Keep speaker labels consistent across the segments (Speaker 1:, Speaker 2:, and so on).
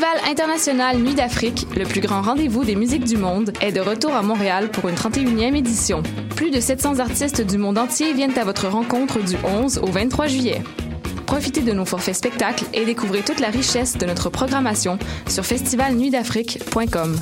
Speaker 1: Festival international Nuit d'Afrique, le plus grand rendez-vous des musiques du monde, est de retour à Montréal pour une 31e édition. Plus de 700 artistes du monde entier viennent à votre rencontre du 11 au 23 juillet. Profitez de nos forfaits spectacles et découvrez toute la richesse de notre programmation sur festivalnuitdafrique.com.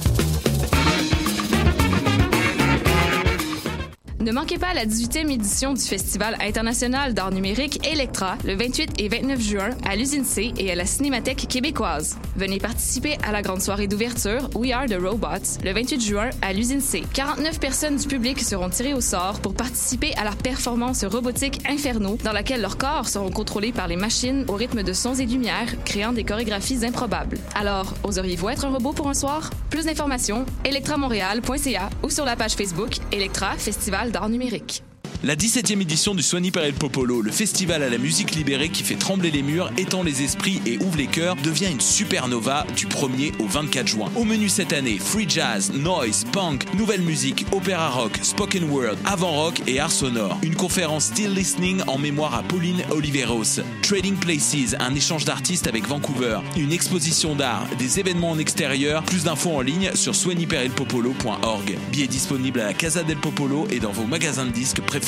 Speaker 1: Ne manquez pas la 18e édition du Festival international d'art numérique Electra le 28 et 29 juin à l'usine C et à la Cinémathèque québécoise. Venez participer à la grande soirée d'ouverture We Are the Robots le 28 juin à l'usine C. 49 personnes du public seront tirées au sort pour participer à la performance robotique Inferno dans laquelle leurs corps seront contrôlés par les machines au rythme de sons et lumières créant des chorégraphies improbables. Alors, oseriez-vous être un robot pour un soir? Plus d'informations, electramontréal.ca ou sur la page Facebook Electra Festival d'art numérique.
Speaker 2: La 17e édition du Soigny Perel Popolo, le festival à la musique libérée qui fait trembler les murs, étend les esprits et ouvre les cœurs, devient une supernova du 1er au 24 juin. Au menu cette année, free jazz, noise, punk, nouvelle musique, opéra rock, spoken word, avant rock et art sonore. Une conférence Still Listening en mémoire à Pauline Oliveros. Trading Places, un échange d'artistes avec Vancouver. Une exposition d'art, des événements en extérieur. Plus d'infos en ligne sur soignyperelpopolo.org. Billets disponibles à la Casa del Popolo et dans vos magasins de disques préférés.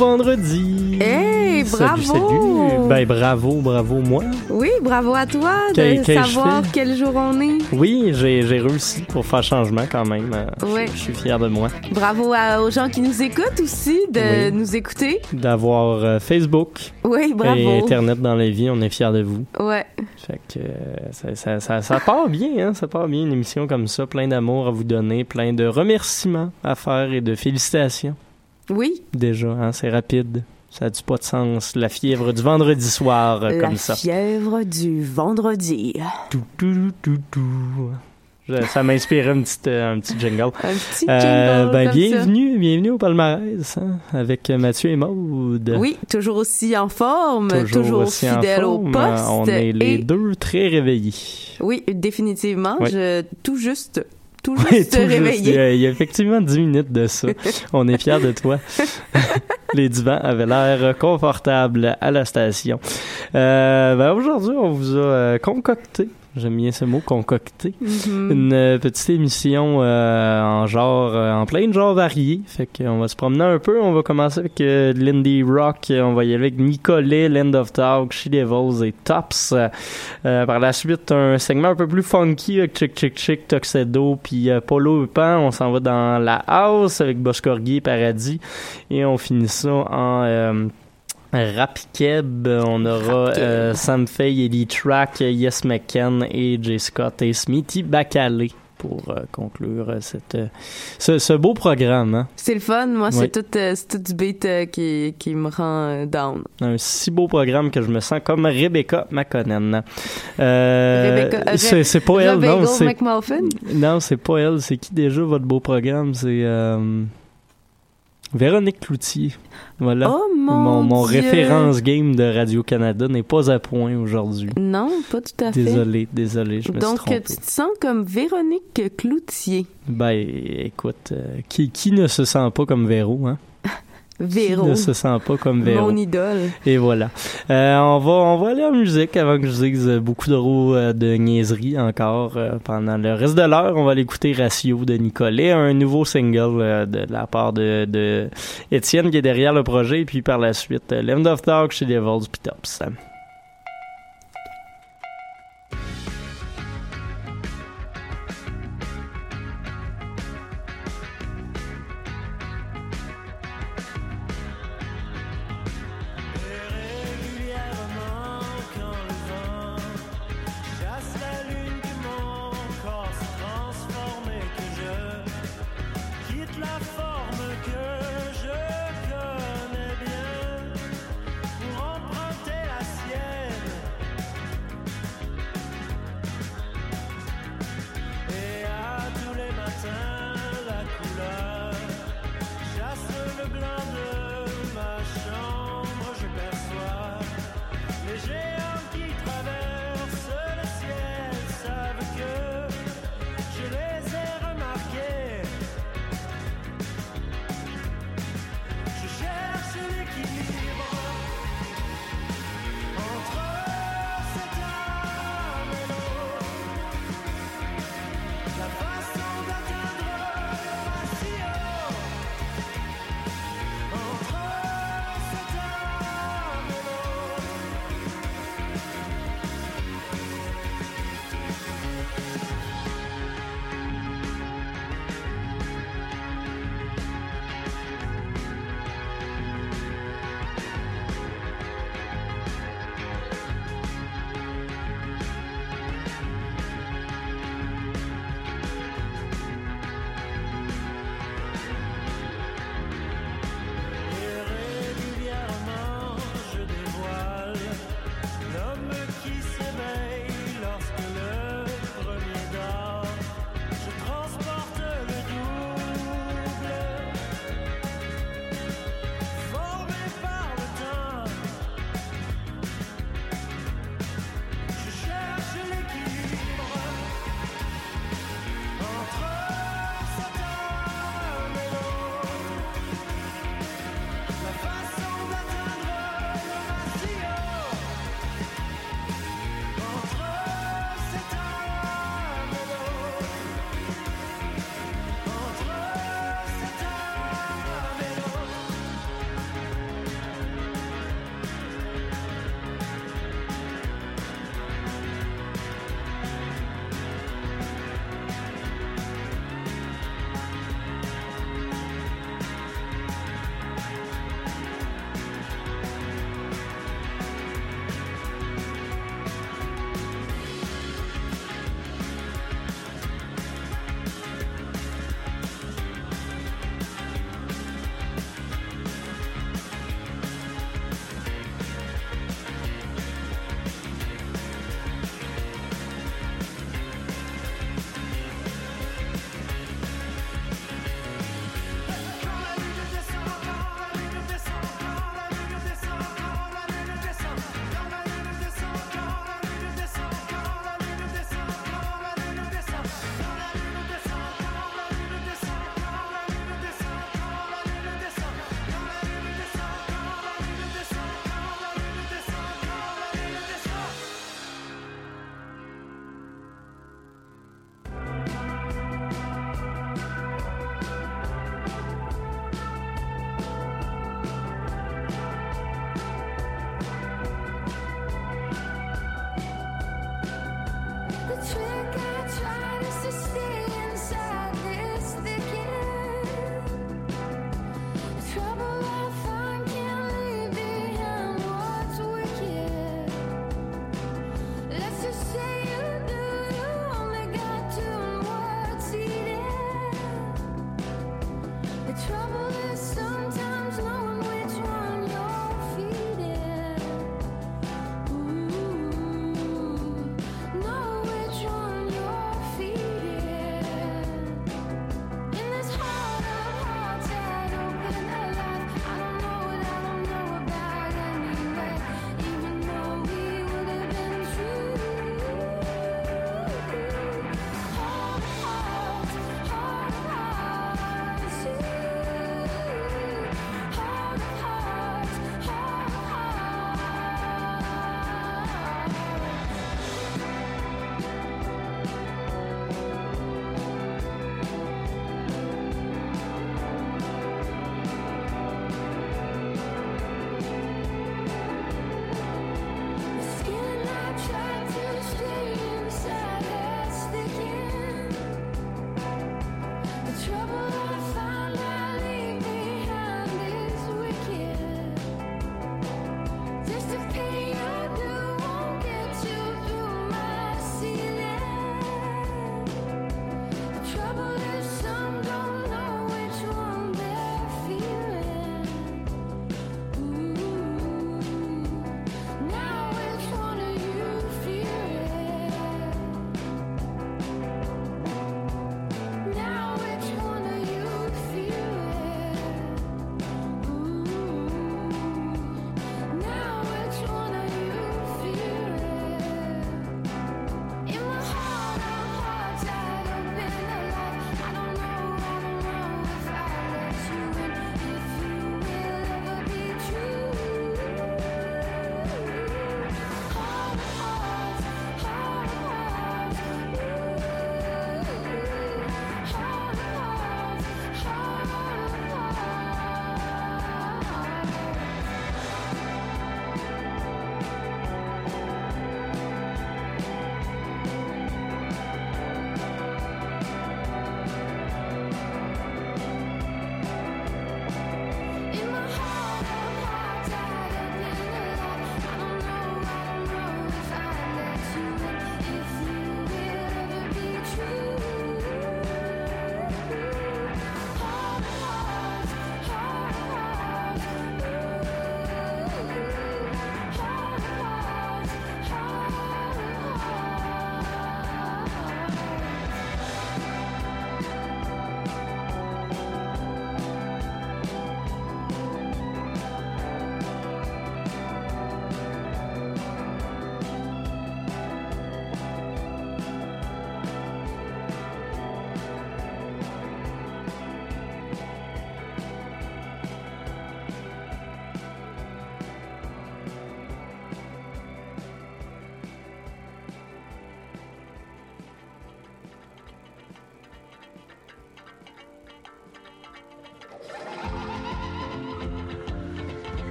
Speaker 3: Vendredi!
Speaker 4: Hey, bravo!
Speaker 3: salut! Ben bravo, bravo moi.
Speaker 4: Oui, bravo à toi de savoir quel jour on est.
Speaker 3: Oui, j'ai réussi pour faire changement quand même. Euh, je-
Speaker 4: Ouais.
Speaker 3: Je suis fier de moi.
Speaker 4: Bravo à- aux gens qui nous écoutent aussi de
Speaker 3: Oui.
Speaker 4: nous écouter.
Speaker 3: D'avoir euh, Facebook
Speaker 4: Oui,
Speaker 3: et
Speaker 4: bravo.
Speaker 3: Internet dans la vie, on est fiers de vous.
Speaker 4: Ouais.
Speaker 3: Fait que euh, ça, ça, ça, ça part bien, hein? Ça part bien, une émission comme ça, plein d'amour à vous donner, plein de remerciements à faire et de félicitations.
Speaker 4: Oui,
Speaker 3: Déjà, hein? C'est rapide. Ça a du pas de sens. La fièvre du vendredi soir, euh,
Speaker 4: la
Speaker 3: comme ça.
Speaker 4: fièvre du vendredi.
Speaker 3: Tout, tout, tout, tout. Je- Ça m'inspirait un petit, euh, un petit jingle.
Speaker 4: Un petit
Speaker 3: Euh,
Speaker 4: jingle
Speaker 3: ben,
Speaker 4: comme
Speaker 3: bienvenue, bienvenue au palmarès, hein, avec Mathieu et Maude.
Speaker 4: ça. Oui, toujours aussi en forme, toujours,
Speaker 3: aussi en
Speaker 4: fidèle au poste.
Speaker 3: On est les
Speaker 4: et-
Speaker 3: deux très réveillés.
Speaker 4: Oui, définitivement.
Speaker 3: Oui.
Speaker 4: Je, tout juste, tout juste
Speaker 3: tout juste. Il y,
Speaker 4: réveillé.
Speaker 3: a, il y a effectivement 10 minutes de ça. On est fiers de toi. Les divans avaient l'air confortables à la station. Euh, ben aujourd'hui, on vous a euh, concocté, j'aime bien ce mot, concocté,
Speaker 4: Mhm.
Speaker 3: une euh, petite émission euh, en genre, euh, en plein de genres variés. Fait qu'on va se promener un peu. On va commencer avec euh, de l'indie rock. On va y aller avec Nicolet, Land of Talk, She Devils et Tops. Euh, par la suite, un segment un peu plus funky avec Chick Chick Chick, Tuxedo, puis Polo Pan. On s'en va dans la house avec Boscorgui et Paradis. Et on finit ça en... euh, Rap Keb, on aura euh, Sam Fay, Ellie Track, Yes McCann et J. Scott et Smithy Bacalé pour euh, conclure euh, cette, euh, ce, ce beau programme. Hein?
Speaker 4: C'est le fun. Moi,
Speaker 3: Oui.
Speaker 4: c'est tout, euh, c'est tout du beat qui, qui me rend down.
Speaker 3: Un si beau programme que je me sens comme Rebecca McConnell.
Speaker 4: Rebecca-
Speaker 3: c'est, pas elle, non. C'est, non, c'est pas elle. C'est qui déjà votre beau programme? C'est... Véronique Cloutier. Voilà.
Speaker 4: Oh mon,
Speaker 3: mon
Speaker 4: Dieu.
Speaker 3: référence game de Radio-Canada n'est pas à point aujourd'hui.
Speaker 4: Non, pas tout à fait.
Speaker 3: Désolé, désolé, je me
Speaker 4: Donc,
Speaker 3: suis trompé.
Speaker 4: tu te sens comme Véronique Cloutier.
Speaker 3: Ben, écoute, euh, qui, qui ne se sent pas comme Véro, hein?
Speaker 4: Véro.
Speaker 3: Qui ne se sent pas comme Véro.
Speaker 4: Mon idole.
Speaker 3: Et voilà. Euh, on va on va aller en musique avant que je dise beaucoup de roues euh, de niaiseries encore euh, pendant le reste de l'heure. On va aller écouter Ratio de Nicolet, un nouveau single euh, de la part de, de Étienne qui est derrière le projet. Et puis par la suite, Land of Talk chez Devils puis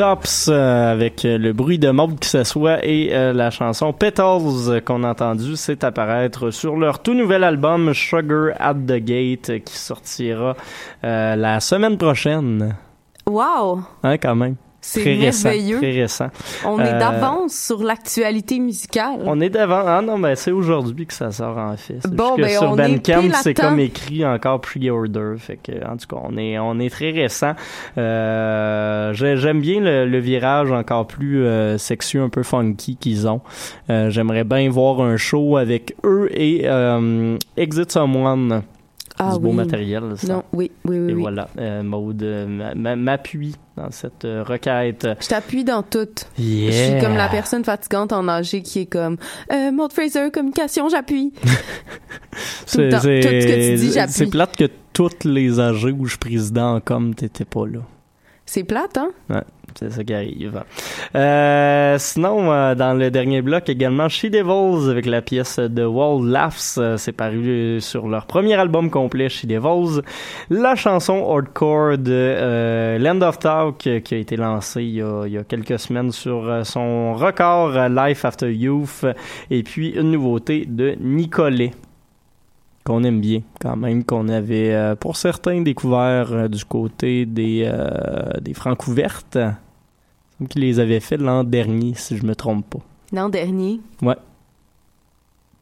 Speaker 3: Tops euh, avec euh, le bruit de mode qui s'assoit et euh, la chanson Petals qu'on a entendu, c'est apparaître sur leur tout nouvel album Sugar at the Gate qui sortira euh, la semaine prochaine.
Speaker 4: Wow!
Speaker 3: Hein, quand même.
Speaker 4: C'est
Speaker 3: Très récent.
Speaker 4: merveilleux.
Speaker 3: Très récent.
Speaker 4: On est
Speaker 3: Euh,
Speaker 4: d'avance sur l'actualité musicale.
Speaker 3: On est d'avant. Ah non, mais c'est aujourd'hui que ça sort en fait.
Speaker 4: Bon, ben,
Speaker 3: sur Bandcamp, c'est comme écrit encore pre-order. Fait que, en tout cas, on est, on est très récent. Euh, j'ai- J'aime bien le, le virage encore plus euh, sexueux, un peu funky qu'ils ont. Euh, J'aimerais bien voir un show avec eux et Exit Someone.
Speaker 4: Ah
Speaker 3: du beau
Speaker 4: oui.
Speaker 3: matériel. ça.
Speaker 4: Non, oui, oui, oui.
Speaker 3: Et
Speaker 4: oui.
Speaker 3: voilà, euh, Maude euh, m'a- m'a- m'appuie dans cette euh, requête.
Speaker 4: Je t'appuie dans tout.
Speaker 3: Yeah.
Speaker 4: Je suis comme la personne fatigante en âgé qui est comme euh, Maud Fraser, communication, j'appuie. Tout temps. Tout ce que tu dis, j'appuie.
Speaker 3: C'est plate que toutes les AG où je suis président en com, t'étais pas là.
Speaker 4: C'est plate, hein?
Speaker 3: Ouais, c'est ça qui arrive. Euh, sinon, euh, dans le dernier bloc, également She Devils avec la pièce de Wall Laughs. Euh, c'est paru euh, sur leur premier album complet, She Devils. La chanson hardcore de euh, Land of Talk euh, qui a été lancée il y a, il y a quelques semaines sur son record Life After Youth. Et puis une nouveauté de Nicolet qu'on aime bien quand même, qu'on avait euh, pour certains découvert euh, du côté des, euh, des Francouvertes. Il me semble qu'ils les avaient fait l'an dernier, si je me trompe pas.
Speaker 4: L'an dernier?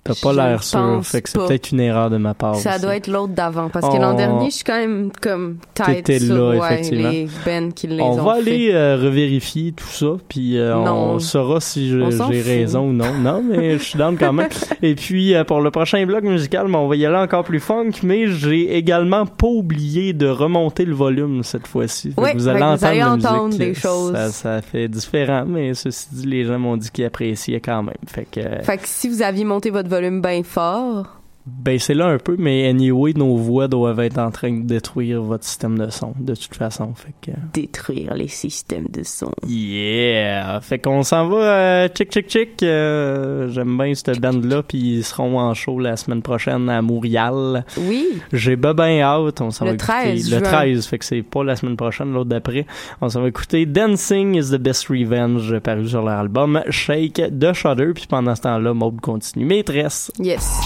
Speaker 3: T'as pas l'air sûr, fait que c'est peut-être une erreur de ma part.
Speaker 4: Ça
Speaker 3: aussi.
Speaker 4: doit être l'autre d'avant. Parce que
Speaker 3: On-
Speaker 4: l'an dernier, je suis quand même comme
Speaker 3: T'étais
Speaker 4: sur
Speaker 3: là, effectivement.
Speaker 4: les bands qui les
Speaker 3: On
Speaker 4: ont
Speaker 3: va
Speaker 4: fait.
Speaker 3: aller euh, revérifier tout ça, puis euh, on saura si j'ai raison ou non. Non, mais je suis down quand même. Et puis euh, pour le prochain bloc musical, ben, on va y aller encore plus funk, mais j'ai également pas oublié de remonter le volume cette fois-ci. Vous allez
Speaker 4: vous
Speaker 3: entendre,
Speaker 4: allez
Speaker 3: la
Speaker 4: entendre
Speaker 3: musique,
Speaker 4: des choses.
Speaker 3: Ça, ça fait différent, mais ceci dit, les gens m'ont dit qu'ils appréciaient quand même. Fait que
Speaker 4: Fait que si vous aviez monté votre volume bien fort,
Speaker 3: ben c'est là un peu, mais anyway, nos voix doivent être en train de détruire votre système de son de toute façon. Fait que
Speaker 4: détruire les systèmes de son.
Speaker 3: Yeah! Fait qu'on s'en va, euh, chick chick chick. euh, J'aime bien cette band-là, puis ils seront en show la semaine prochaine à Montréal.
Speaker 4: Oui,
Speaker 3: J'ai ben ben hâte. On s'en
Speaker 4: Le
Speaker 3: va écouter
Speaker 4: 13
Speaker 3: le
Speaker 4: juin.
Speaker 3: 13, fait que c'est pas la semaine prochaine, l'autre d'après. On s'en va écouter Dancing is the Best Revenge, paru sur leur album Shake de Shudder. Puis pendant ce temps-là, Maud continue. Maîtresse.
Speaker 4: yes.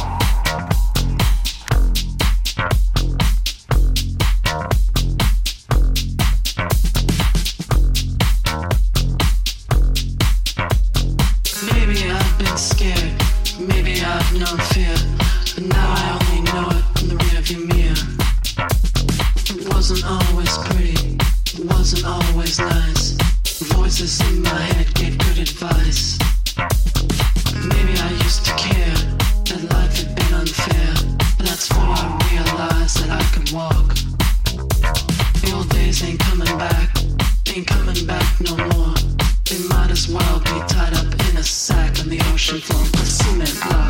Speaker 5: she flung a cement
Speaker 6: block.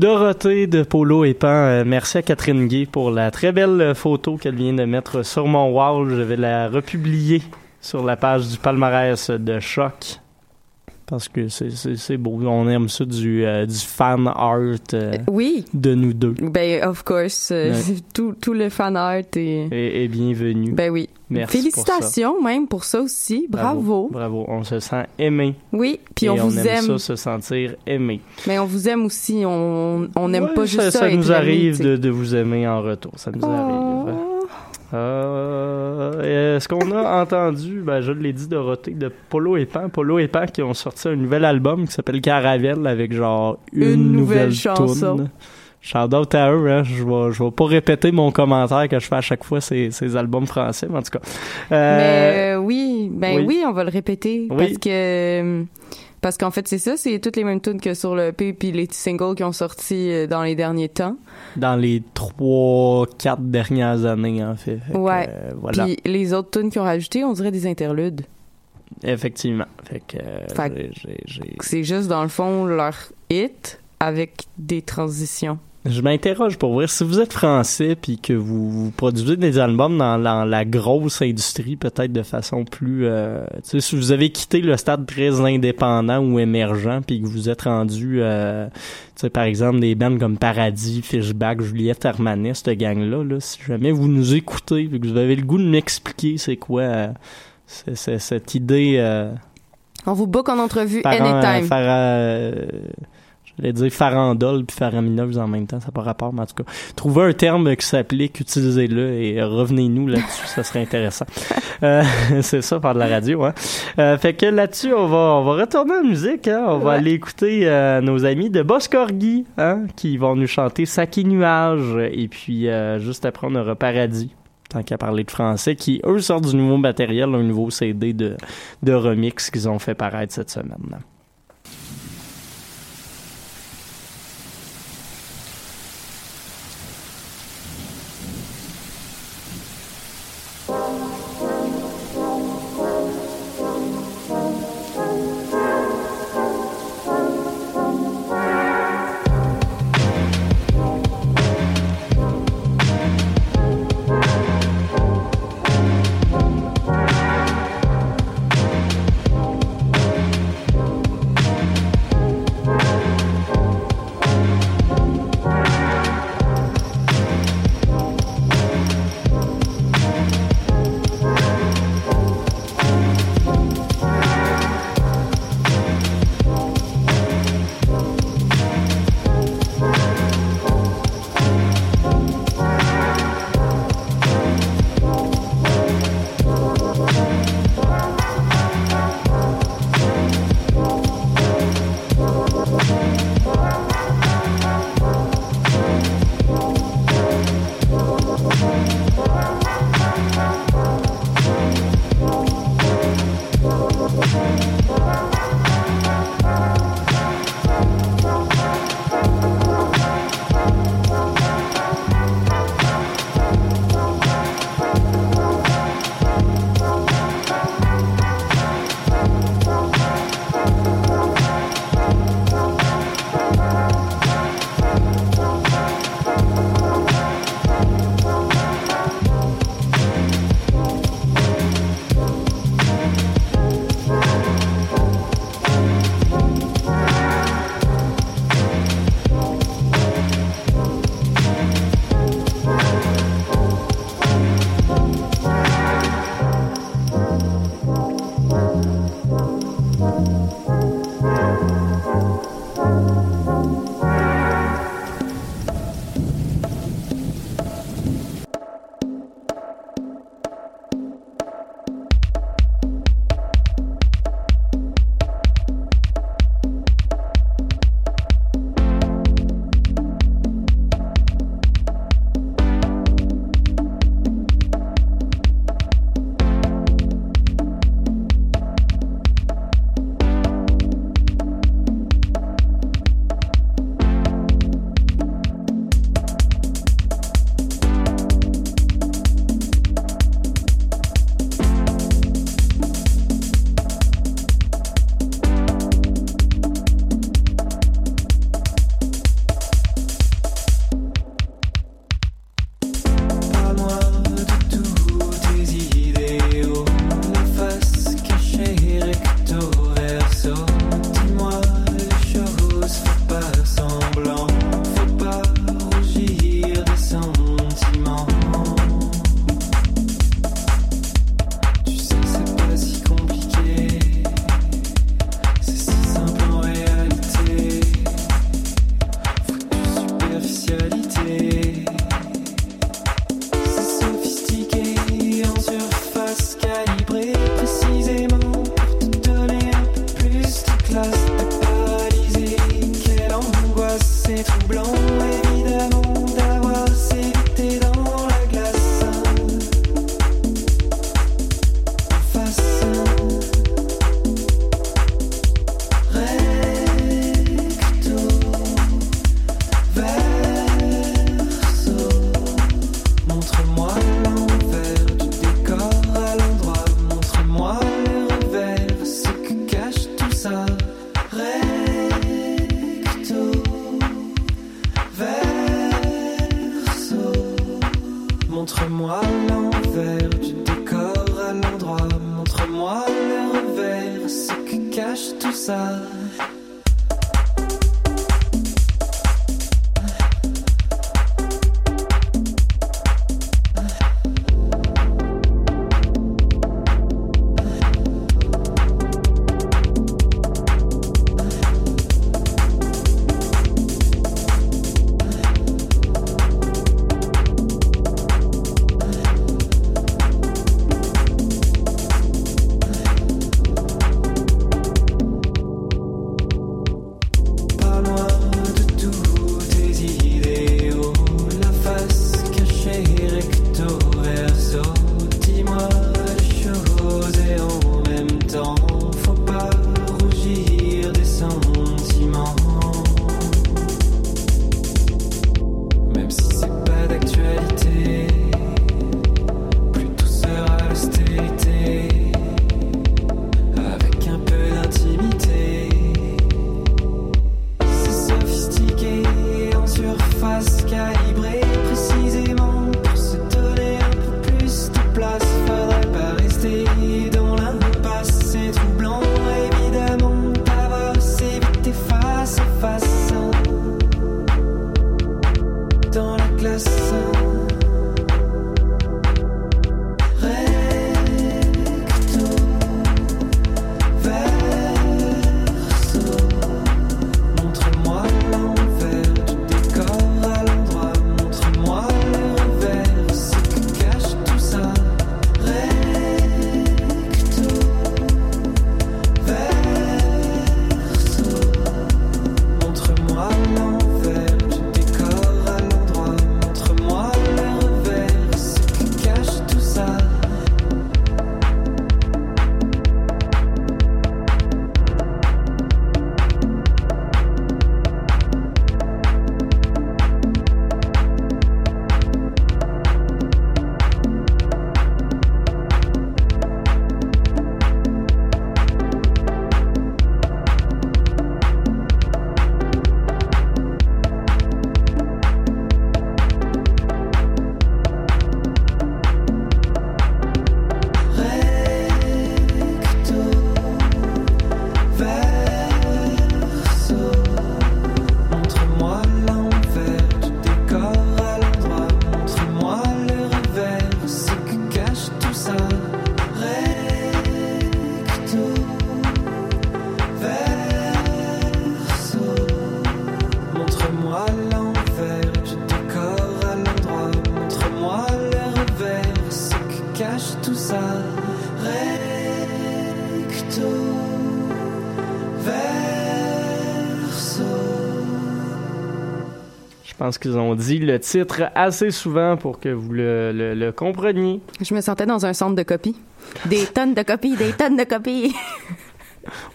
Speaker 3: Dorothée de Polo et Pan, euh, merci à Catherine Gay pour la très belle euh, photo qu'elle vient de mettre sur mon wall. Je vais la republier sur la page du palmarès de Choc. Parce que c'est- c'est c'est beau. On aime ça du, euh, du fan art euh,
Speaker 4: Oui,
Speaker 3: de nous deux.
Speaker 4: ben of course, euh,
Speaker 3: Ouais.
Speaker 4: tout, tout le fan art est...
Speaker 3: Et, et bienvenue.
Speaker 4: Ben oui.
Speaker 3: Merci
Speaker 4: Félicitations même pour ça aussi. Bravo.
Speaker 3: Bravo. On se sent aimé.
Speaker 4: Oui, puis on vous
Speaker 3: aime,
Speaker 4: aime.
Speaker 3: ça, se sentir aimé.
Speaker 4: Mais on vous aime aussi. On on n'aime
Speaker 3: Ouais,
Speaker 4: pas juste ça.
Speaker 3: ça.
Speaker 4: être
Speaker 3: nous arrive de, de vous aimer en retour. Ça nous arrive. Euh, Est-ce qu'on a entendu, ben, je l'ai dit, Dorothée, de Polo et Pan, Polo et Pan qui ont sorti un nouvel album qui s'appelle Caravelle avec genre une,
Speaker 4: Une nouvelle
Speaker 3: chanson.
Speaker 4: chanson.
Speaker 3: Shout out à eux, hein. Je vais, je vais pas répéter mon commentaire que je fais à chaque fois ces, ces albums français, mais en tout cas. Euh,
Speaker 4: Mais euh, oui, ben
Speaker 3: oui.
Speaker 4: oui. on va le répéter
Speaker 3: Oui.
Speaker 4: parce que parce qu'en fait c'est ça, c'est toutes les mêmes tunes que sur le EP puis les singles qui ont sorti euh, dans les derniers temps.
Speaker 3: dans les trois, quatre dernières années, en fait. Fait que,
Speaker 4: Ouais.
Speaker 3: euh, voilà.
Speaker 4: Puis les autres tunes qu'ils ont rajoutées, on dirait des interludes.
Speaker 3: Effectivement. Fait que, euh,
Speaker 4: C'est juste dans le fond leur hit avec des transitions.
Speaker 3: Je m'interroge pour voir si vous êtes français puis que vous, vous produisez des albums dans, dans la grosse industrie, peut-être de façon plus, euh, tu sais, si vous avez quitté le stade très indépendant ou émergent puis que vous êtes rendu, euh, tu sais, par exemple des bands comme Paradis, Fishback, Juliette Armanet, cette gang-là, là, si jamais vous nous écoutez puis que vous avez le goût de m'expliquer c'est quoi euh, cette idée. Euh,
Speaker 4: On vous book en entrevue anytime.
Speaker 3: Euh, J'allais dire farandole puis faramineuse en même temps, ça n'a pas rapport, mais en tout cas, trouvez un terme qui s'applique, utilisez-le et revenez-nous là-dessus, ça serait intéressant. Euh, c'est ça, faire de la radio, hein. Euh, fait que là-dessus, on va, on va retourner en musique, hein. On va aller écouter euh, nos amis de Boscorgi, hein, qui vont nous chanter Saki Nuage, et puis juste après, on aura Paradis tant qu'à parler de français, qui, eux, sortent du nouveau matériel, un nouveau CD de, de remix qu'ils ont fait paraître cette semaine. Pense qu'ils ont dit le titre assez souvent pour que vous le, le- le compreniez.
Speaker 4: Je me sentais dans un centre de copie. Des tonnes de copies, des tonnes de copies.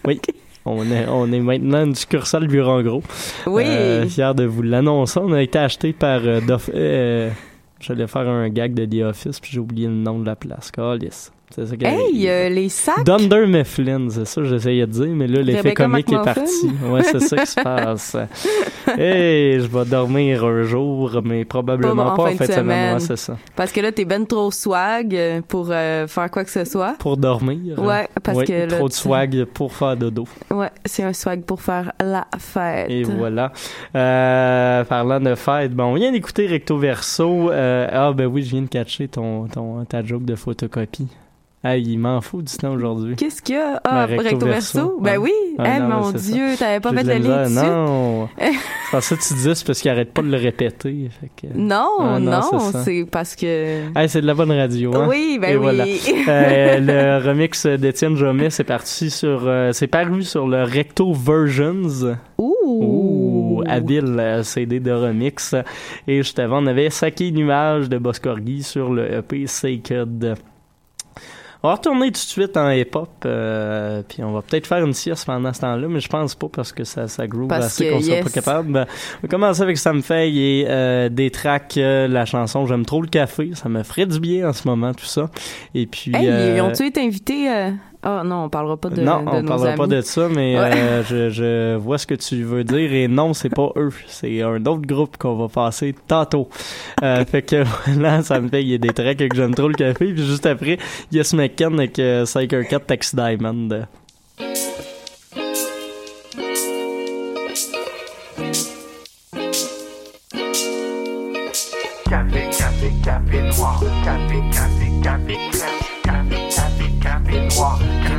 Speaker 3: Oui. On est, on est maintenant une succursale bureau en gros.
Speaker 4: Oui.
Speaker 3: Euh, fier de vous l'annoncer. On a été acheté par euh, euh, J'allais faire un gag de The Office, puis j'ai oublié le nom de la place. Calice. C'est ça
Speaker 4: Hey, euh, les sacs?
Speaker 3: Dunder Mifflin, c'est ça que j'essayais de dire, mais là, l'effet comique est parti. Ouais, c'est ça qui se passe. Hey, je vais dormir un jour, mais probablement
Speaker 4: Pas
Speaker 3: pas,
Speaker 4: en
Speaker 3: en
Speaker 4: fin de
Speaker 3: semaine. Ouais, c'est ça.
Speaker 4: Parce que là, t'es ben trop swag euh, pour euh, faire quoi que ce soit.
Speaker 3: Pour dormir.
Speaker 4: Ouais, parce
Speaker 3: Ouais,
Speaker 4: que là,
Speaker 3: Trop de swag pour faire dodo.
Speaker 4: Ouais, c'est un swag pour faire la fête.
Speaker 3: Et voilà. Euh, parlant de fête, bon, on vient d'écouter Recto Verso. Ah, ben oui, je viens de catcher ton, ton, ta joke de photocopie. Ah, il m'en faut du temps aujourd'hui.
Speaker 4: Qu'est-ce qu'il y a? Ah,
Speaker 3: Ben, recto
Speaker 4: verso? Ben
Speaker 3: Ouais.
Speaker 4: oui.
Speaker 3: Ah,
Speaker 4: Eh,
Speaker 3: non,
Speaker 4: mon Dieu, t'avais pas fait le
Speaker 3: la
Speaker 4: lien dessus?
Speaker 3: Non. C'est ça que tu disais, c'est parce qu'il arrête pas de le répéter. Fait que...
Speaker 4: Non,
Speaker 3: Ah,
Speaker 4: non, c'est parce que...
Speaker 3: Hey, c'est de la bonne radio, hein?
Speaker 4: Oui, ben
Speaker 3: Et
Speaker 4: oui.
Speaker 3: voilà. Euh, le remix d'Étienne Jomet, c'est parti sur, euh, c'est paru sur le Recto Versions.
Speaker 4: Ouh!
Speaker 3: Ouh, habile euh, CD de remix. Et juste avant, on avait Saki Nuage de Boscorgi sur le EP Sacred. On va retourner tout de suite en hip-hop, euh, puis on va peut-être faire une sieste pendant ce temps-là, mais je pense pas parce que ça, ça groove
Speaker 4: Parce
Speaker 3: assez qu'on sera
Speaker 4: yes.
Speaker 3: pas capable. Ben, on va commencer avec Sam Fay et euh, des tracks, euh, la chanson J'aime trop le café, ça me ferait du bien en ce moment tout ça. Et puis
Speaker 4: Hey, ils ont-tu été invités Ah non, on parlera pas de,
Speaker 3: non,
Speaker 4: de
Speaker 3: on
Speaker 4: nos
Speaker 3: parlera pas
Speaker 4: amis.
Speaker 3: de ça, mais
Speaker 4: Ouais.
Speaker 3: euh, je, je vois ce que tu veux dire et non, c'est pas eux, c'est un autre groupe qu'on va passer tantôt. Euh, fait que là, ça me fait il y a des tracks que j'aime trop le café, puis juste après, il y a ce McKen avec euh, Psycho 4 Taxi Diamond.
Speaker 7: Café, café, café noir. Café, café. Café,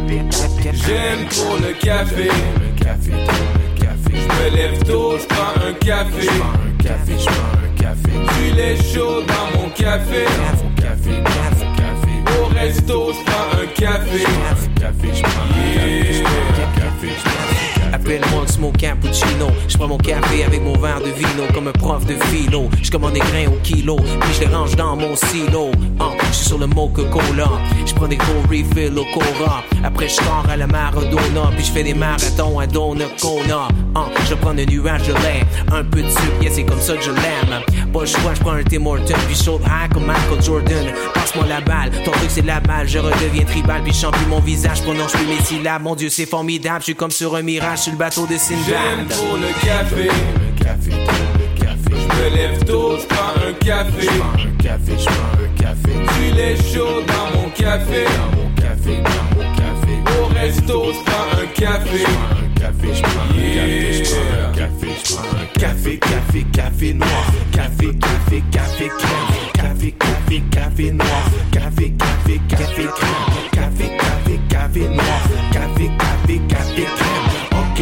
Speaker 8: J'aime trop le café. Le café, le café. Je me lève tôt, je prends un café. Je prends un café, je prends un café. Du lait chaud dans mon café. Mon café, mon café. Au resto, je prends un café. Je prends un café, je prends un café. Je prends un café, je prends un café.
Speaker 9: Appelle-moi le smoke cappuccino. Je prends mon café avec mon verre de vino comme un prof de philo. Je commande des grains au kilo, puis je les range dans mon silo. Ah, je suis sur le Coca-Cola. Je prends des gros refills au Cora. Après, je sors à la Maradona, puis je fais des marathons à Donnacona. Ah, je prends un nuage de lait, un peu de sucre, yeah, c'est comme ça que je l'aime. Pas le choix, je prends un Tim Horton, puis chaud high comme Michael Jordan. Passe-moi la balle, ton truc c'est la balle, je redeviens tribal, puis je plus mon visage, prononce plus mes syllabes. Mon Dieu, c'est formidable, je suis comme sur un mirage sur le bateau de
Speaker 8: J'aime
Speaker 9: Sinbad.
Speaker 8: trop le café. Le café, le café. Je me lève tôt, je prends un café. Je prends un café, je prends un café. Du lait chaud dans mon café. Dans mon café, dans mon café. Au resto, je prends un café. Je prends un café, je prends un café. Je prends un café, je prends un café. Café, café noir. Café, café, café crème. Café, café, café noir. Café, café, café crème. Café, café, café noir. Café, café, café crème.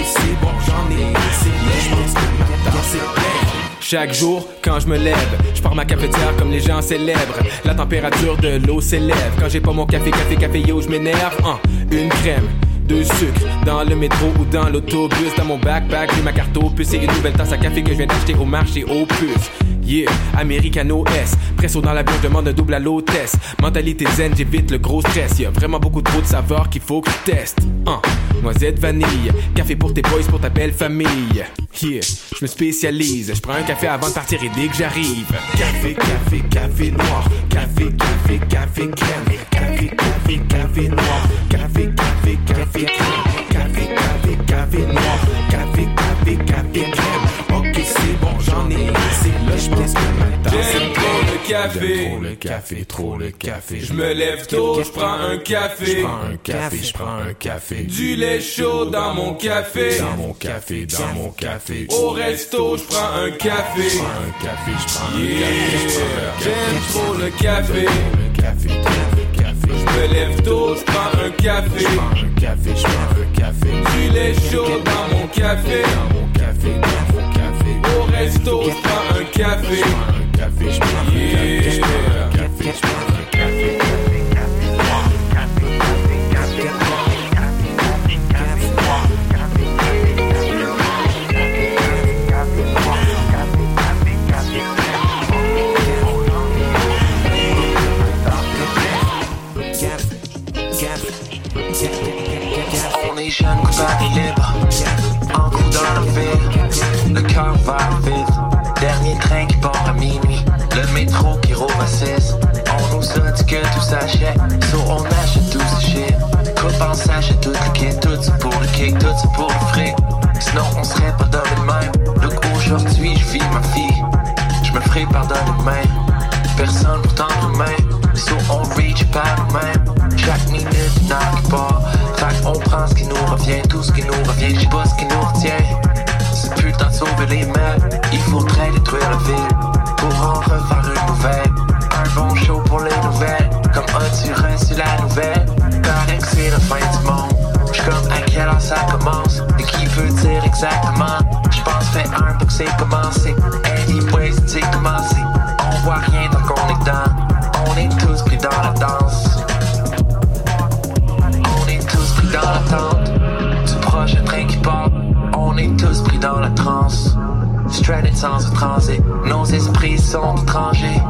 Speaker 8: C'est bon, j'en ai je pense que. Chaque jour, quand je me lève, je pars ma cafetière comme les gens célèbres. La température de l'eau s'élève. Quand j'ai pas mon café, café, café, yo, je m'énerve. Hein, une crème, deux sucres, dans le métro ou dans l'autobus. Dans mon backpack, j'ai ma carte au puce et une nouvelle tasse à café que je viens d'acheter au marché au puce. Yeah, Americano S. Presso dans l'avion, demande un double à l'hôtesse. Mentalité zen, j'évite le gros stress. Y'a vraiment beaucoup trop de saveurs qu'il faut que je teste. Hein, noisette vanille, café pour tes boys, pour ta belle famille. Yeah, je me spécialise. Je prends un café avant de partir et dès que j'arrive. Café, café, café noir. Café, café, café crème. Café, café, café noir. Café, café, café crème. Café, café, café noir. Café, café, café crème. Ok, c'est bon, j'en ai assez. Là, je pense que ma J'aime trop le café. Trop le café, trop le café. Je me lève tôt, je prends un café. Je prends un café, je prends un café. Du lait chaud dans mon café. Dans mon café, dans mon café. Au resto, je prends un café. Je prends un café, je prends un café. J'aime trop le café. Le café, trop le café. Je me lève tôt, je prends un café. Je prends un café, je prends un café. Du lait chaud dans mon café. Dans mon café, dans mon café. Au resto, je prends un café. Je prends un café, je prends un café. Je prends un café, je prends un café.
Speaker 10: Que tout s'achète, so on achète tout ce shit. Coupe en s'achète tout le kit, tout c'est pour le kick, tout c'est pour le fric. Sinon on serait pas dans le même. Look, aujourd'hui je vis ma fille, je me ferai pardonner demain. Personne pour tendre main, so on reach par nous-mêmes. Chaque minute n'a part, fait qu'on prend ce qui nous revient, tout ce qui nous revient, j'sais pas ce qui nous retient. C'est plus le de sauver les meubles, il faudrait détruire la ville pour en refaire une nouvelle. Un bon show pour les nouvelles, comme as-tu reçu la nouvelle? Que c'est la fin du monde. J'suis comme à quelle heure ça commence? Et qui veut dire exactement? J'pense fait un pour que c'est commencé. Anyways c'est commencé. On voit rien tant qu'on est dedans. On est tous pris dans la danse. On est tous pris dans l'attente Du prochain train qui part. On est tous pris dans la transe. Stranded sans transit. Nos esprits sont étrangers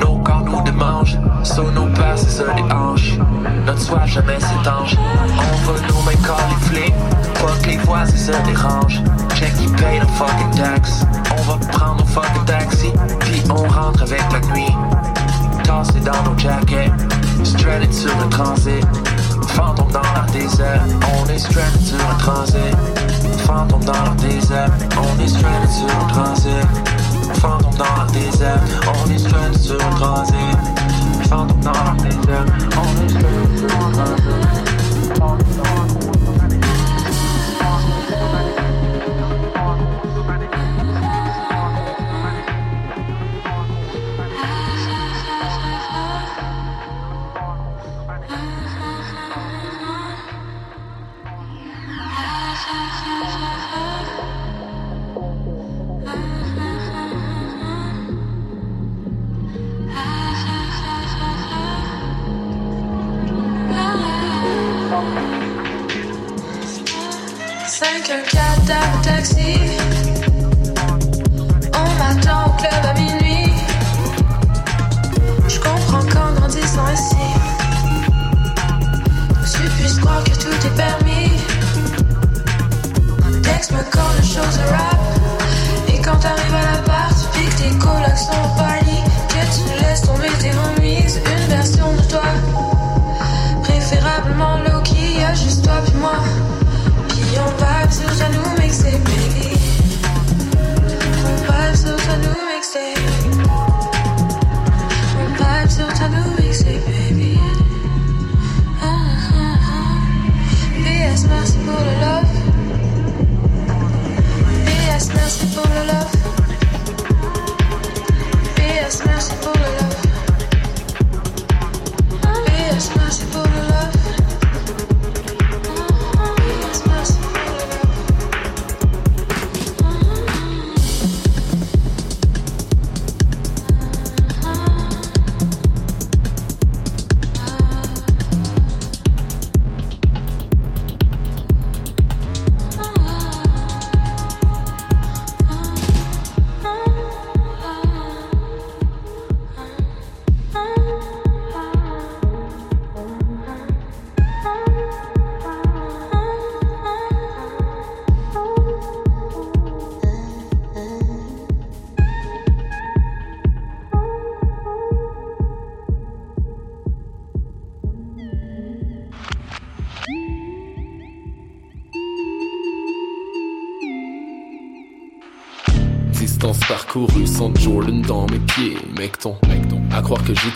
Speaker 10: nos corps nous démangent, sur nos peurs c'est ça les hanches. Notre soif jamais s'étanche, on nous mettre califler. Pas que les voisins se dérangent, check qui paye le fucking tax. On va prendre nos fucking taxi, puis on rentre avec la nuit. Tassé dans nos jackets, stranded sur le transit. Fantôme dans leur désert, on est stranded sur un transit. Fantôme dans leur désert, on est stranded sur un transit. Fantôme dans leur désert, on est stranded sur transit. Fantôme dans leur désert, on est.
Speaker 11: see.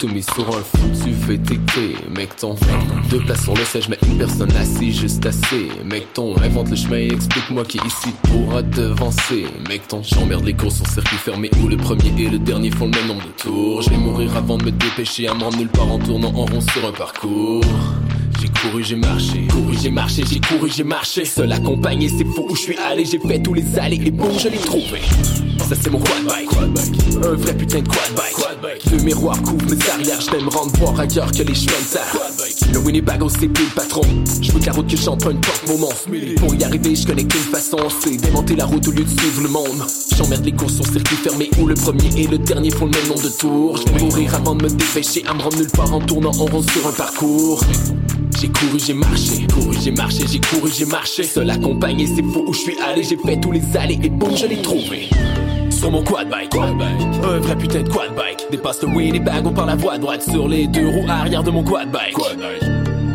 Speaker 11: Mis sur un foutu VTT, mec ton. Deux places sur le siège, mais une personne assise juste assez, mec ton. Invente le chemin et explique-moi qui ici pourra devancer, mec ton. J'emmerde les courses sur circuit fermé où le premier et le dernier font le même nombre de tours. Je vais mourir avant de me dépêcher à me rendre nulle part en tournant en rond sur un parcours. J'ai couru, j'ai marché, couru, j'ai marché, j'ai couru, j'ai marché. Seul accompagné, c'est fou où je suis allé. J'ai fait tous les allées et bon, je l'ai trouvé. C'est mon quad bike, un vrai putain de quad bike. Deux miroirs couvrent mes arrières, je vais me rendre voir ailleurs que les chemins de terre. Le Winnebago c'est plus le patron. Je veux que la route que j'emprunte porte mon nom. Pour y arriver, je connais qu'une façon, c'est démonter la route au lieu de suivre le monde. J'emmerde les courses sur circuit fermé où le premier et le dernier font le même nombre de tours. Je vais mourir avant de me dépêcher à me rendre nulle part en tournant en rond sur un parcours. J'ai couru, j'ai marché, couru, j'ai marché, j'ai couru, j'ai marché. Seul accompagné, c'est fou où je suis allé. J'ai fait tous les allées et bon, je l'ai trouvé. Sur mon quad bike, un vrai putain de quad bike. Dépasse le Winnebago par la voie droite sur les deux roues arrière de mon quad bike.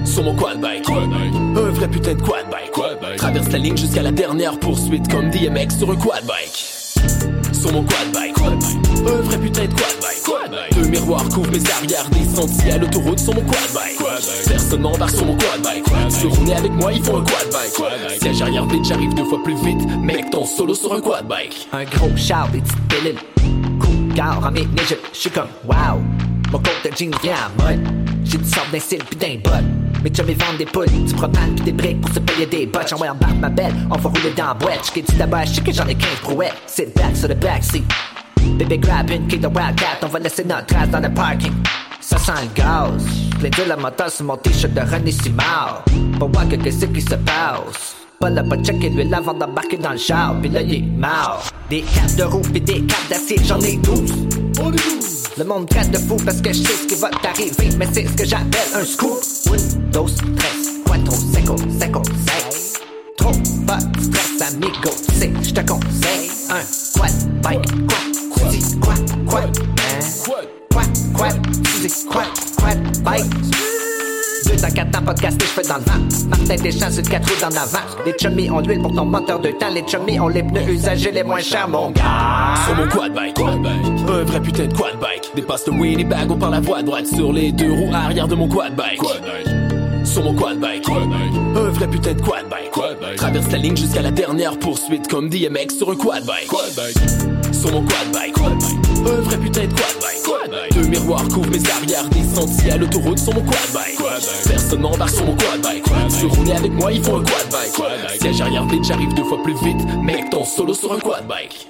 Speaker 11: Sur mon quad bike, un vrai putain de quad bike. Traverse la ligne jusqu'à la dernière poursuite comme DMX sur un quad bike. Sur mon quad bike, un vrai putain de quad bike. Deux miroirs couvrent mes arrières des sentiers à l'autoroute sur mon quad bike. Personne m'embarque sur mon quad bike. Se rouler avec moi, il faut un quad bike. Siège arrière vite, j'arrive deux fois plus vite. Mec, ton solo sur un quad bike.
Speaker 12: Un gros char, des petites. Cool, gare en ménage, j'suis comme wow. Mon compte de jeans vient en mode. J'ai du sort d'un style pis d'un bot. Mes chums ils vendent des poules, du propane pis des briques pour se payer des bottes. J'envoie en barre ma belle, on va rouler dans la boîte. J'suis du tabac, j'sais que j'en ai 15 brouettes. Sit back sur le backseat. Bébé grab une kick de Wildcat, on va laisser notre trace dans le parking. Ça sent le gaz. Les deux la moteur sur mon t-shirt de René Simard. Pour voir que qu'est-ce qui se passe? Pas là, pas checker l'huile avant d'embarquer dans le char, pis là il est mort. Des capes de roue pis des capes d'acier, j'en ai 12. Le monde traite de fou parce que je sais ce qui va t'arriver, mais c'est ce que j'appelle un scoop. Windows 13, quattro, seco, seco, sex. Trop pas stress, amigo, sais, je te conseille un quad bike. Quoi, dis quoi, quoi, hein? Quoi, quoi, tu dis quoi, quad bike? Deux Dans 4 ans, podcast, je fais dans le vent. Martin Deschamps sur 4 roues dans avant. Les chummies ont l'huile pour ton moteur de temps. Les chummies ont les pneus usagés les moins chers, mon gars.
Speaker 11: Sur mon quad bike, quad bike. Un vrai putain de quad bike. Dépasse le Winnie Bag, on par la voie droite sur les deux roues arrière de mon quad bike. Sur mon quad bike. Un vrai putain de quad bike. Traverse la ligne jusqu'à la dernière poursuite comme DMX sur un quad bike. Sur mon quad bike. Un vrai putain de quad bike. Deux miroirs couvrent mes arrières des sentiers à l'autoroute sur mon quad bike. Personne n'embarque sur mon quad bike. Veux rouler avec moi, il faut un quad bike. Siège arrière vite, j'arrive deux fois plus vite. Mec, ton solo sur un quad bike.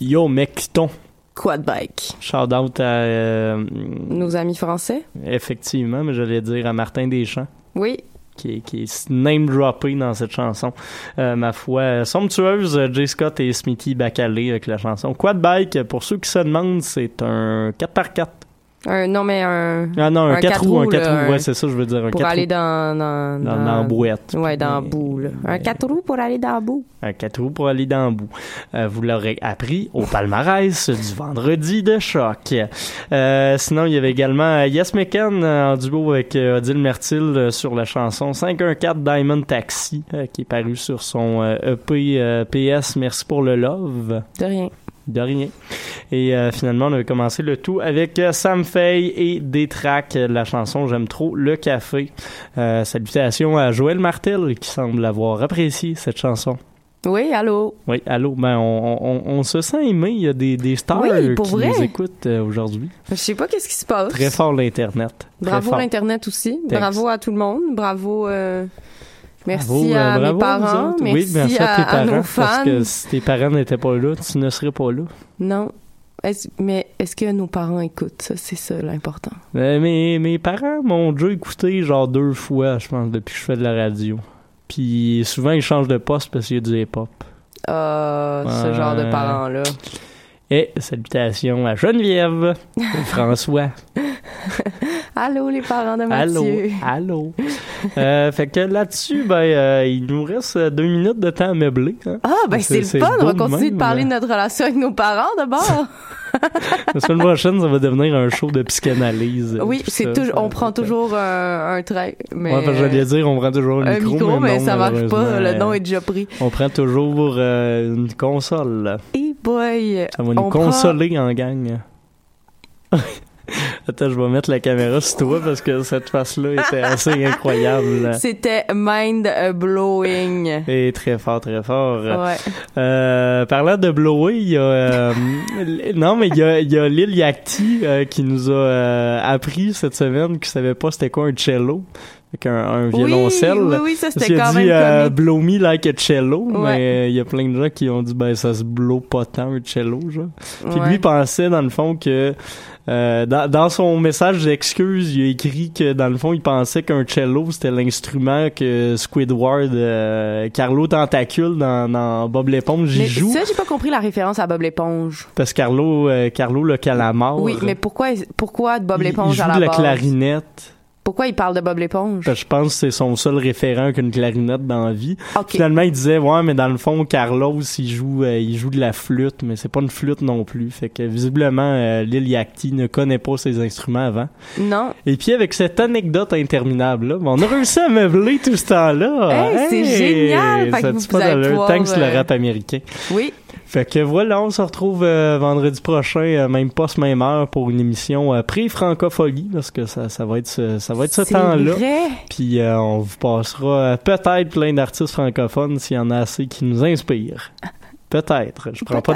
Speaker 3: Yo, mec, ton.
Speaker 4: Quad bike.
Speaker 3: Shout out à. euh,
Speaker 4: Nos amis français?
Speaker 3: effectivement, mais j'allais dire à Martin Deschamps.
Speaker 4: Oui.
Speaker 3: Qui est, qui est name droppé dans cette chanson. Euh, ma foi, somptueuse, Jay Scott et Smithy Bacalé avec la chanson Quad Bike. Pour ceux qui se demandent, c'est un 4x4.
Speaker 4: Un, non, mais un.
Speaker 3: Ah non, un 4
Speaker 4: quatre
Speaker 3: roues, un
Speaker 4: roues,
Speaker 3: 4
Speaker 4: là,
Speaker 3: roues, ouais, c'est ça, je veux dire. Un
Speaker 4: Pour
Speaker 3: 4
Speaker 4: aller dans. Dans,
Speaker 3: Dans- dans bouette.
Speaker 4: Ouais, dans la boue, là. Un 4 roues pour aller dans la boue.
Speaker 3: Un 4 roues pour aller dans le bout. Euh, vous l'aurez appris au palmarès du vendredi de choc. Euh, sinon, il y avait également euh, Yes McCann en duo avec Odile Mertil sur la chanson 514 Diamond Taxi euh, qui est paru sur son EP euh, PS Merci pour le love.
Speaker 4: De rien.
Speaker 3: De rien. Et euh, finalement, on a commencé le tout avec euh, Sam Fay et des tracks euh, de la chanson J'aime trop le café. Euh, salutations à Joël Martel qui semble avoir apprécié cette chanson.
Speaker 4: Oui, allô?
Speaker 3: Oui, allô? Ben, on, on, on se sent aimé. Il y a des, des stars
Speaker 4: Oui,
Speaker 3: qui
Speaker 4: vrai.
Speaker 3: nous écoutent aujourd'hui.
Speaker 4: Je sais pas qu'est-ce qui se passe.
Speaker 3: Très fort l'Internet.
Speaker 4: Bravo l'Internet aussi. Bravo à tout le monde. Bravo. euh, Merci
Speaker 3: Bravo, euh,
Speaker 4: à
Speaker 3: bravo
Speaker 4: mes parents. Merci,
Speaker 3: oui, merci à,
Speaker 4: à,
Speaker 3: tes
Speaker 4: à
Speaker 3: parents.
Speaker 4: nos
Speaker 3: Parce
Speaker 4: fans.
Speaker 3: que si tes parents n'étaient pas là, tu ne serais pas là.
Speaker 4: Non. Mais est-ce que nos parents écoutent ça? C'est ça l'important.
Speaker 3: Euh, mes, mes parents m'ont déjà écouté genre deux fois, je pense, depuis que je fais de la radio. Puis souvent, ils changent de poste parce qu'il y a du hip-hop.
Speaker 4: Euh, ce genre de parents-là.
Speaker 3: Et salutations à Geneviève et François.
Speaker 4: Allô, les parents de
Speaker 3: Allô,
Speaker 4: Mathieu.
Speaker 3: allô. Euh, fait que là-dessus, ben, euh, il nous reste euh, deux minutes de temps à meubler. hein.
Speaker 4: Ah, ben c'est le fun. On va continuer de parler
Speaker 3: hein.
Speaker 4: de notre relation avec nos parents d'abord.
Speaker 3: La semaine prochaine, ça va devenir un show de psychanalyse.
Speaker 4: oui, c'est toujours, on prend toujours un, un trait. Mais
Speaker 3: Ouais, j'allais dire, on prend toujours un
Speaker 4: un
Speaker 3: micro,
Speaker 4: micro, mais,
Speaker 3: non,
Speaker 4: ça marche pas. Le nom est déjà pris.
Speaker 3: On prend toujours euh, une console.
Speaker 4: Et boy,
Speaker 3: Ça va nous
Speaker 4: on prend-
Speaker 3: consoler en gang. Attends, je vais mettre la caméra sur toi parce que cette face-là était assez incroyable.
Speaker 4: C'était mind blowing.
Speaker 3: Et très fort, très fort.
Speaker 4: Ouais.
Speaker 3: Euh, parlant de blower, il y a euh, non mais il y a, il y a Lil Yachty euh, qui nous a euh, appris cette semaine qu'il savait pas c'était quoi un cello. Avec un, violoncelle.
Speaker 4: oui, oui, ça, c'était quand
Speaker 3: dit,
Speaker 4: même
Speaker 3: euh, blow me like a cello,
Speaker 4: Ouais.
Speaker 3: mais euh, il y a plein de gens qui ont dit ben ça se blow pas tant un cello, genre. Puis
Speaker 4: Ouais.
Speaker 3: lui pensait dans le fond que euh, dans, dans son message d'excuse, il a écrit que dans le fond, il pensait qu'un cello c'était l'instrument que Squidward, euh, Carlo Tentacule dans, dans Bob l'éponge y
Speaker 4: Mais
Speaker 3: joue.
Speaker 4: ça, j'ai pas compris la référence à Bob l'éponge.
Speaker 3: Parce que Carlo, euh, Carlo le calamar.
Speaker 4: Oui, mais pourquoi, pourquoi de Bob
Speaker 3: il, il
Speaker 4: l'éponge
Speaker 3: joue
Speaker 4: à la
Speaker 3: de la
Speaker 4: base?
Speaker 3: clarinette.
Speaker 4: Pourquoi il parle de Bob l'éponge?
Speaker 3: Je pense que c'est son seul référent qu'une clarinette dans la vie.
Speaker 4: Ok.
Speaker 3: Finalement, il disait ouais, mais dans le fond, Carlos, il joue, euh, il joue de la flûte, mais c'est pas une flûte non plus. Fait que visiblement, euh, Lil Yachty ne connaît pas ses instruments avant.
Speaker 4: Non.
Speaker 3: Et puis avec cette anecdote interminable là, on a réussi à meubler tout ce temps-là.
Speaker 4: Hey, c'est génial! Fait
Speaker 3: Ça
Speaker 4: que vous
Speaker 3: d'allure.
Speaker 4: pouvoir,
Speaker 3: Thanks le
Speaker 4: euh,
Speaker 3: rap américain.
Speaker 4: Oui.
Speaker 3: Fait que voilà, on se retrouve euh, vendredi prochain, euh, même poste, même heure, pour une émission euh, pré-francophonie, parce que ça, ça va être ce, ça va être ce temps-là. Puis euh, on vous passera peut-être plein d'artistes francophones s'il y en a assez qui nous inspirent. Peut-être. Je prends pas